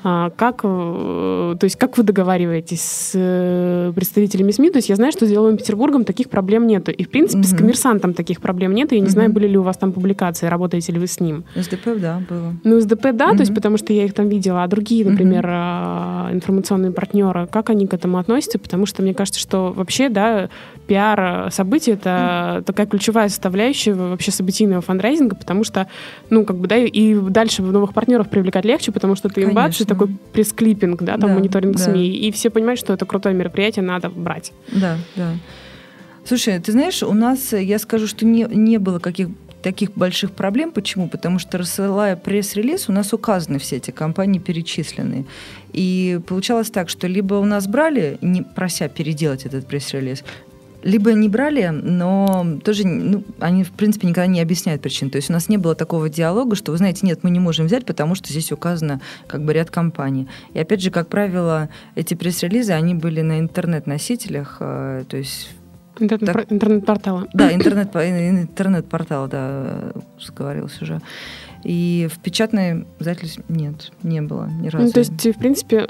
А, как, э, то есть как вы договариваетесь с э, представителями СМИ? То есть я знаю, что с Деловым Петербургом таких проблем нету. И, в принципе, угу. с коммерсантом таких проблем нет. И я не угу. знаю, были ли у вас там публикации, работаете ли вы с ним. СДП, да, было. Ну, СДП, да, угу. то есть потому что я их там видела. А другие, например, угу. информационные партнеры, как они к этому относятся? Потому что мне кажется, что вообще, да, пиар событий — это угу. такая ключевая составляющая вообще событийного фандрайзинга, потому что, ну, как бы, да, и дальше новых партнеров привлекать легче, потому что ты им бачишь, такой пресс-клиппинг, да, там да, мониторинг да. СМИ, и все понимают, что это крутое мероприятие, надо брать. Да, да. Слушай, ты знаешь, у нас, я скажу, что не, не было каких таких больших проблем. Почему? Потому что рассылая пресс-релиз, у нас указаны все эти компании перечисленные. И получалось так, что либо у нас брали, не прося переделать этот пресс-релиз, либо не брали, но тоже ну, они, в принципе, никогда не объясняют причин. То есть у нас не было такого диалога, что, вы знаете, нет, мы не можем взять, потому что здесь указано как бы ряд компаний. И опять же, как правило, эти пресс-релизы, они были на интернет-носителях, э, то есть Интернет, интернет-портала. Да, интернет, *laughs* интернет-портал, да, сговорился уже. И в печатной издательстве нет, не было ни разу. Ну, то есть, в принципе,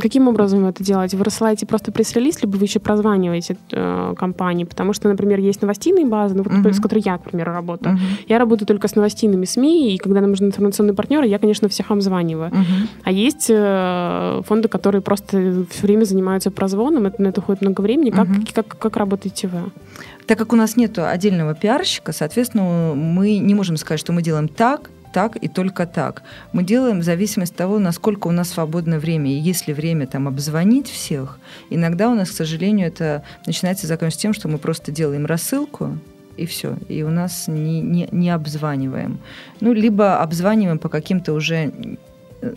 каким образом вы это делаете? Вы рассылаете просто пресс-релиз, либо вы еще прозваниваете э, компании? Потому что, например, есть новостейные базы, ну, вот, uh-huh. с которой я, к примеру, работаю. Uh-huh. Я работаю только с новостейными СМИ, и когда нам нужны информационные партнеры, я, конечно, всех обзваниваю. Uh-huh. А есть э, фонды, которые просто все время занимаются прозвоном, это на это уходит много времени. Как, uh-huh. как, как работаете вы? Так как у нас нет отдельного пиарщика, соответственно, мы не можем сказать, что мы делаем так, так и только так. Мы делаем в зависимости от того, насколько у нас свободное время. И если время там обзвонить всех, иногда у нас, к сожалению, это начинается заканчиваться тем, что мы просто делаем рассылку, и все. И у нас не, не, не обзваниваем. Ну, либо обзваниваем по каким-то уже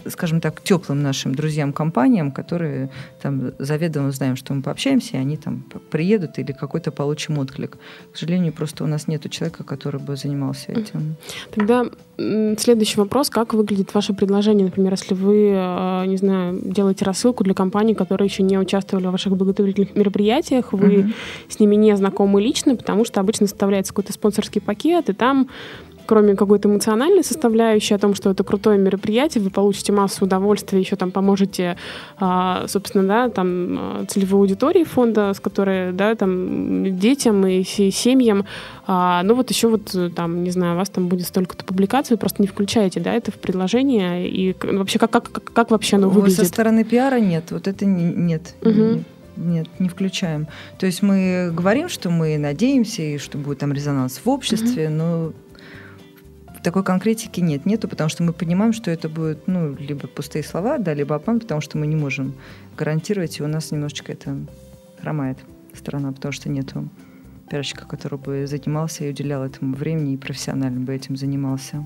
скажем так, теплым нашим друзьям-компаниям, которые там заведомо знаем, что мы пообщаемся, и они там приедут или какой-то получим отклик. К сожалению, просто у нас нет человека, который бы занимался этим. Тогда следующий вопрос. Как выглядит ваше предложение? Например, если вы, э, не знаю, делаете рассылку для компаний, которые еще не участвовали в ваших благотворительных мероприятиях, вы uh-huh. с ними не знакомы лично, потому что обычно составляется какой-то спонсорский пакет, и там кроме какой-то эмоциональной составляющей о том, что это крутое мероприятие, вы получите массу удовольствия, еще там поможете, а, собственно, да, там а, целевой аудитории фонда, с которой, да, там детям и семьям. А, ну вот еще вот там, не знаю, у вас там будет столько-то публикаций, вы просто не включаете, да, это в предложение и вообще как как как, как вообще оно выглядит? Со стороны пиара нет, вот это нет. Угу. Нет, не включаем. То есть мы говорим, что мы надеемся, и что будет там резонанс в обществе, угу. но такой конкретики нет, нету, потому что мы понимаем, что это будет, ну, либо пустые слова, да, либо обман, потому что мы не можем гарантировать, и у нас немножечко это хромает. сторона, потому что нету пиарщика, который бы занимался и уделял этому времени и профессионально бы этим занимался.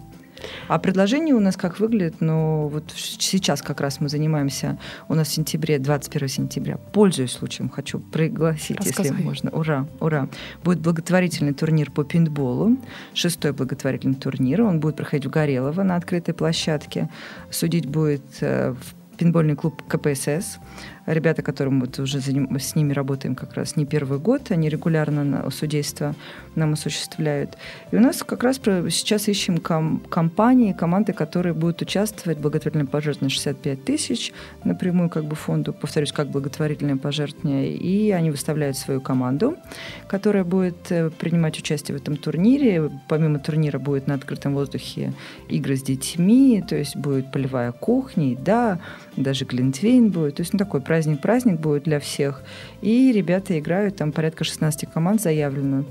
А предложение у нас как выглядит? Ну, вот сейчас как раз мы занимаемся, у нас в сентябре, 21 сентября, пользуясь случаем, хочу пригласить, Рассказывай. если можно. Ура, ура. Будет благотворительный турнир по пинтболу, шестой благотворительный турнир. Он будет проходить в Горелово на открытой площадке. Судить будет э, в пинбольный клуб КПСС ребята, которым вот уже с ними работаем как раз не первый год, они регулярно на судейство нам осуществляют. И у нас как раз сейчас ищем ком- компании, команды, которые будут участвовать в благотворительном пожертвовании 65 тысяч напрямую как бы фонду, повторюсь, как благотворительное пожертвование, и они выставляют свою команду, которая будет э, принимать участие в этом турнире. Помимо турнира будет на открытом воздухе игры с детьми, то есть будет полевая кухня, да, даже глинтвейн будет. То есть ну, такой праздник-праздник будет для всех. И ребята играют, там порядка 16 команд заявлено.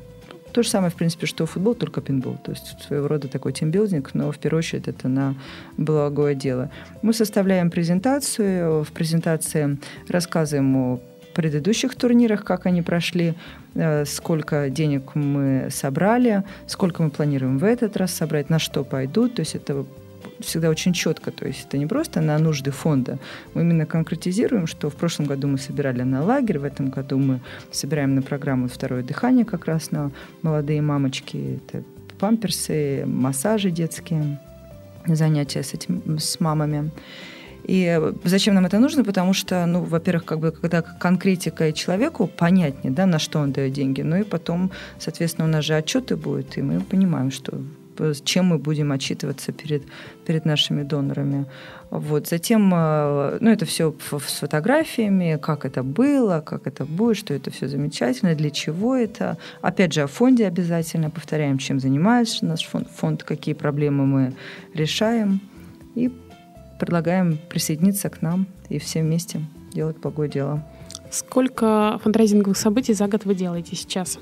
То же самое, в принципе, что футбол, только пинбол. То есть своего рода такой тимбилдинг, но в первую очередь это на благое дело. Мы составляем презентацию. В презентации рассказываем о предыдущих турнирах, как они прошли, э, сколько денег мы собрали, сколько мы планируем в этот раз собрать, на что пойдут. То есть это всегда очень четко. То есть это не просто на нужды фонда. Мы именно конкретизируем, что в прошлом году мы собирали на лагерь, в этом году мы собираем на программу «Второе дыхание» как раз на молодые мамочки. Это памперсы, массажи детские, занятия с, этим, с мамами. И зачем нам это нужно? Потому что, ну, во-первых, как бы, когда конкретика и человеку понятнее, да, на что он дает деньги, ну и потом, соответственно, у нас же отчеты будут, и мы понимаем, что чем мы будем отчитываться перед, перед нашими донорами. Вот. Затем, э, ну, это все с фотографиями, как это было, как это будет, что это все замечательно, для чего это. Опять же, о фонде обязательно повторяем, чем занимается наш фонд, фонд какие проблемы мы решаем. И предлагаем присоединиться к нам и все вместе делать благое дело. Сколько фандрайзинговых событий за год вы делаете сейчас?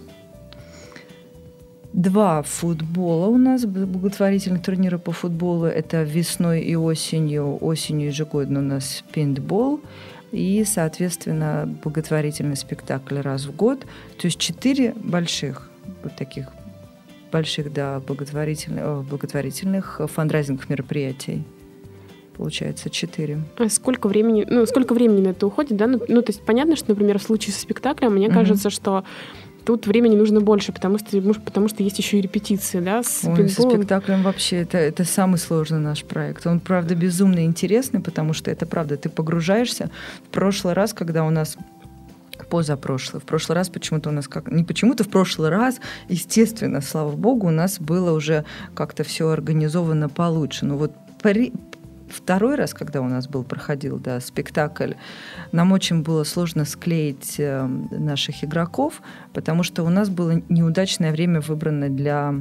Два футбола у нас, благотворительных турнира по футболу. Это весной и осенью. Осенью ежегодно у нас пейнтбол. И, соответственно, благотворительный спектакль раз в год. То есть четыре больших вот таких больших, да, благотворительных, благотворительных фандрайзинговых мероприятий получается, четыре. А сколько времени, ну, сколько времени на это уходит, да? Ну, ну то есть понятно, что, например, в случае со спектаклем, мне mm-hmm. кажется, что Тут времени нужно больше, потому что, потому что есть еще и репетиции, да, с Ой, со спектаклем вообще это, это самый сложный наш проект. Он, правда, безумно интересный, потому что это правда, ты погружаешься. В прошлый раз, когда у нас позапрошлый. В прошлый раз почему-то у нас как... Не почему-то, в прошлый раз, естественно, слава богу, у нас было уже как-то все организовано получше. Но вот второй раз, когда у нас был, проходил да, спектакль, нам очень было сложно склеить э, наших игроков, потому что у нас было неудачное время выбрано для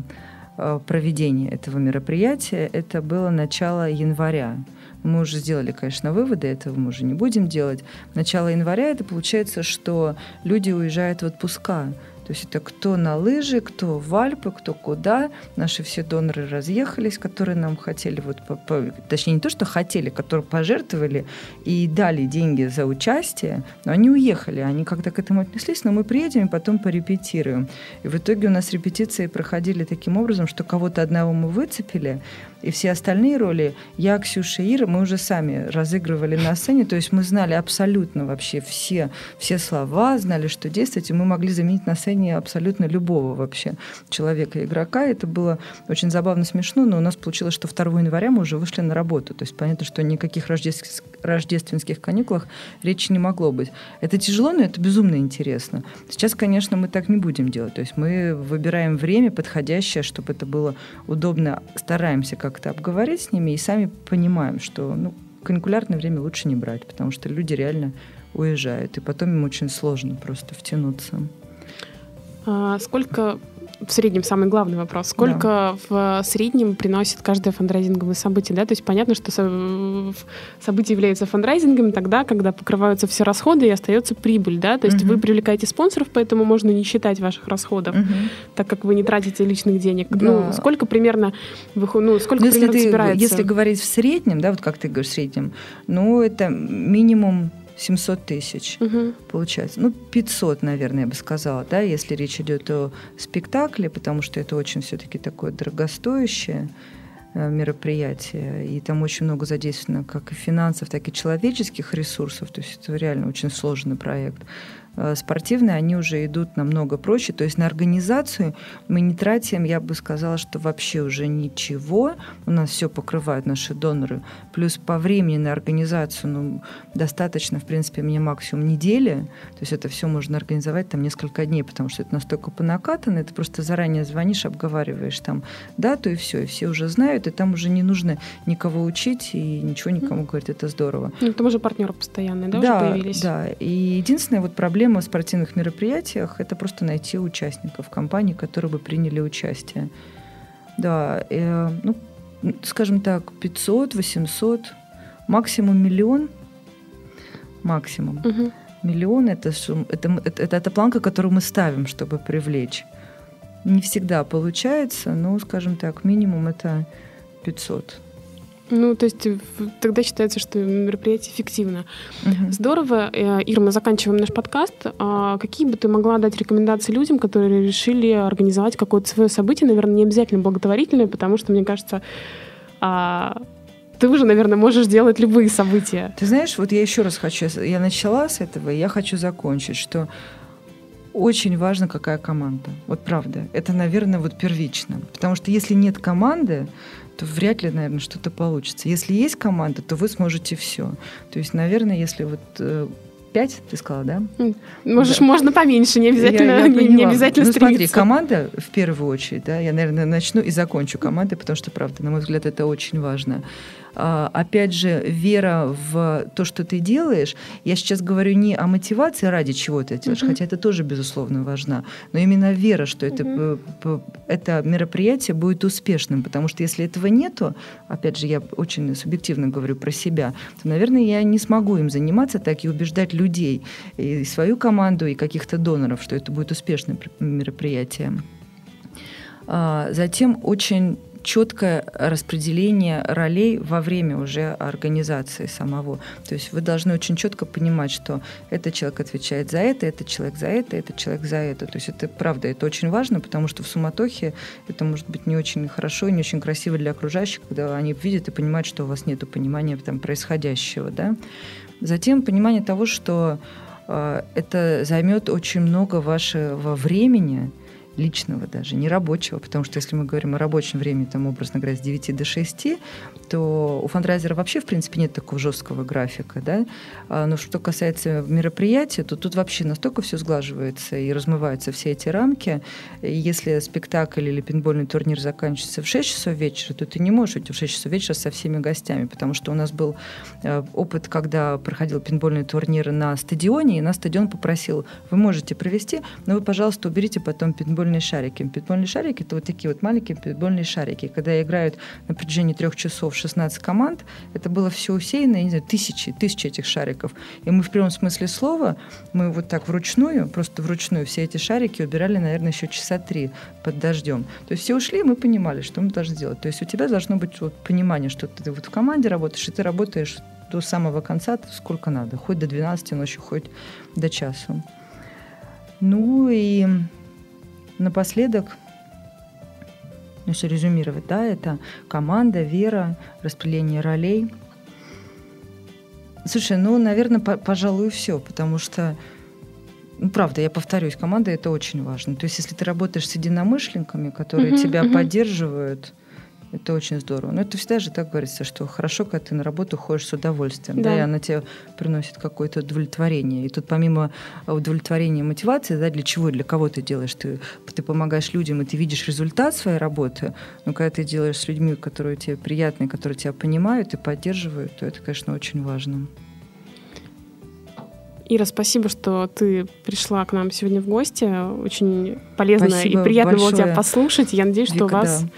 э, проведения этого мероприятия. Это было начало января. Мы уже сделали, конечно, выводы, этого мы уже не будем делать. Начало января это получается, что люди уезжают в отпуска. То есть это кто на лыжи, кто в Альпы, кто куда. Наши все доноры разъехались, которые нам хотели, вот, по, по, точнее не то, что хотели, которые пожертвовали и дали деньги за участие, но они уехали. Они как-то к этому отнеслись, но мы приедем и потом порепетируем. И в итоге у нас репетиции проходили таким образом, что кого-то одного мы выцепили, и все остальные роли, я, Ксюша, Ира, мы уже сами разыгрывали на сцене, то есть мы знали абсолютно вообще все, все слова, знали, что действовать, и мы могли заменить на сцене абсолютно любого вообще человека, игрока. Это было очень забавно, смешно, но у нас получилось, что 2 января мы уже вышли на работу. То есть понятно, что никаких рождественских, рождественских каникулах речи не могло быть. Это тяжело, но это безумно интересно. Сейчас, конечно, мы так не будем делать. То есть мы выбираем время подходящее, чтобы это было удобно, стараемся как как-то обговорить с ними и сами понимаем, что ну, каникулярное время лучше не брать, потому что люди реально уезжают, и потом им очень сложно просто втянуться. А сколько в среднем самый главный вопрос. Сколько да. в среднем приносит каждое фандрайзинговое событие? Да? То есть понятно, что событие является фандрайзингом тогда, когда покрываются все расходы и остается прибыль. Да? То есть угу. вы привлекаете спонсоров, поэтому можно не считать ваших расходов, угу. так как вы не тратите личных денег. Да. Ну, сколько примерно, вы, ну, сколько ну, примерно ты, собирается? Если говорить в среднем, да, вот как ты говоришь в среднем, ну, это минимум 700 тысяч угу. получается. Ну, 500, наверное, я бы сказала, да, если речь идет о спектакле, потому что это очень все-таки такое дорогостоящее э, мероприятие, и там очень много задействовано как и финансов, так и человеческих ресурсов, то есть это реально очень сложный проект. Э, спортивные, они уже идут намного проще. То есть на организацию мы не тратим, я бы сказала, что вообще уже ничего. У нас все покрывают наши доноры. Плюс по времени на организацию ну, достаточно, в принципе, мне максимум недели. То есть это все можно организовать там несколько дней, потому что это настолько понакатано. Это просто заранее звонишь, обговариваешь там дату и все. И все уже знают, и там уже не нужно никого учить и ничего никому говорить. Это здорово. Ну, там уже партнеры постоянные, да, да уже появились? Да, и единственная вот проблема проблема в спортивных мероприятиях – это просто найти участников компании, которые бы приняли участие. Да, э, ну, скажем так, 500, 800, максимум миллион. Максимум. Угу. Миллион это, это, это, это, это планка, которую мы ставим, чтобы привлечь. Не всегда получается, но, скажем так, минимум это 500. Ну, то есть тогда считается, что мероприятие эффективно. Угу. Здорово. Э, Ира, мы заканчиваем наш подкаст. А какие бы ты могла дать рекомендации людям, которые решили организовать какое-то свое событие, наверное, не обязательно благотворительное, потому что, мне кажется, а, ты уже, наверное, можешь делать любые события. Ты знаешь, вот я еще раз хочу, я начала с этого, и я хочу закончить, что очень важно, какая команда. Вот правда. Это, наверное, вот первично. Потому что если нет команды, то вряд ли, наверное, что-то получится. Если есть команда, то вы сможете все. То есть, наверное, если вот э, пять, ты сказала, да? Можешь, да. можно поменьше, не обязательно, я, я *laughs* не, не обязательно ну, стремиться. смотри, команда в первую очередь, да, я, наверное, начну и закончу командой, потому что, правда, на мой взгляд, это очень важно. А, опять же, вера в то, что ты делаешь. Я сейчас говорю не о мотивации, ради чего ты делаешь, uh-huh. хотя это тоже, безусловно, важна, но именно вера, что это, uh-huh. это мероприятие будет успешным, потому что если этого нету, опять же, я очень субъективно говорю про себя, то, наверное, я не смогу им заниматься так и убеждать людей, и свою команду, и каких-то доноров, что это будет успешным мероприятием. А, затем очень четкое распределение ролей во время уже организации самого. То есть вы должны очень четко понимать, что этот человек отвечает за это, этот человек за это, этот человек за это. То есть это правда, это очень важно, потому что в суматохе это может быть не очень хорошо и не очень красиво для окружающих, когда они видят и понимают, что у вас нет понимания там, происходящего. Да? Затем понимание того, что э, это займет очень много вашего времени, личного даже, не рабочего, потому что если мы говорим о рабочем времени, там, образно говоря, с 9 до 6, то у фандрайзера вообще, в принципе, нет такого жесткого графика, да, а, но что касается мероприятия, то тут вообще настолько все сглаживается и размываются все эти рамки, и если спектакль или пинбольный турнир заканчивается в 6 часов вечера, то ты не можешь идти в 6 часов вечера со всеми гостями, потому что у нас был э, опыт, когда проходил пинбольный турнир на стадионе, и на стадион попросил, вы можете провести, но вы, пожалуйста, уберите потом пинбольный питбольные шарики. Питбольные шарики — это вот такие вот маленькие питбольные шарики. Когда играют на протяжении трех часов 16 команд, это было все усеяно, я не знаю, тысячи, тысячи этих шариков. И мы в прямом смысле слова, мы вот так вручную, просто вручную все эти шарики убирали, наверное, еще часа три под дождем. То есть все ушли, и мы понимали, что мы должны делать. То есть у тебя должно быть вот понимание, что ты вот в команде работаешь, и ты работаешь до самого конца сколько надо, хоть до 12 ночи, хоть до часу. Ну и Напоследок, если резюмировать, да, это команда, вера, распределение ролей. Слушай, ну, наверное, по пожалуй, все, потому что ну, правда, я повторюсь, команда это очень важно. То есть, если ты работаешь с единомышленниками, которые uh-huh, тебя uh-huh. поддерживают, это очень здорово. Но это всегда же так говорится, что хорошо, когда ты на работу ходишь с удовольствием, да, да и она тебе приносит какое-то удовлетворение. И тут помимо удовлетворения и мотивации, да, для чего, для кого ты делаешь, ты, ты помогаешь людям, и ты видишь результат своей работы, но когда ты делаешь с людьми, которые тебе приятны, которые тебя понимают и поддерживают, то это, конечно, очень важно. Ира, спасибо, что ты пришла к нам сегодня в гости. Очень полезно спасибо и приятно большое. было тебя послушать. Я надеюсь, Вика, что у вас да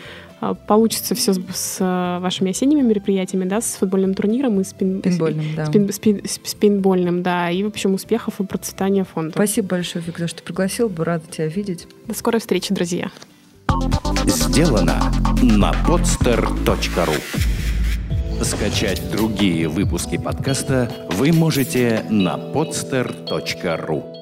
получится все с, с а, вашими осенними мероприятиями, да, с футбольным турниром и с, пин, пинбольным, с, да. Спин, спин, с пинбольным, да, и, в общем, успехов и процветания фонда. Спасибо большое, Вик, за что пригласил, бы рада тебя видеть. До скорой встречи, друзья. Сделано на podster.ru Скачать другие выпуски подкаста вы можете на podster.ru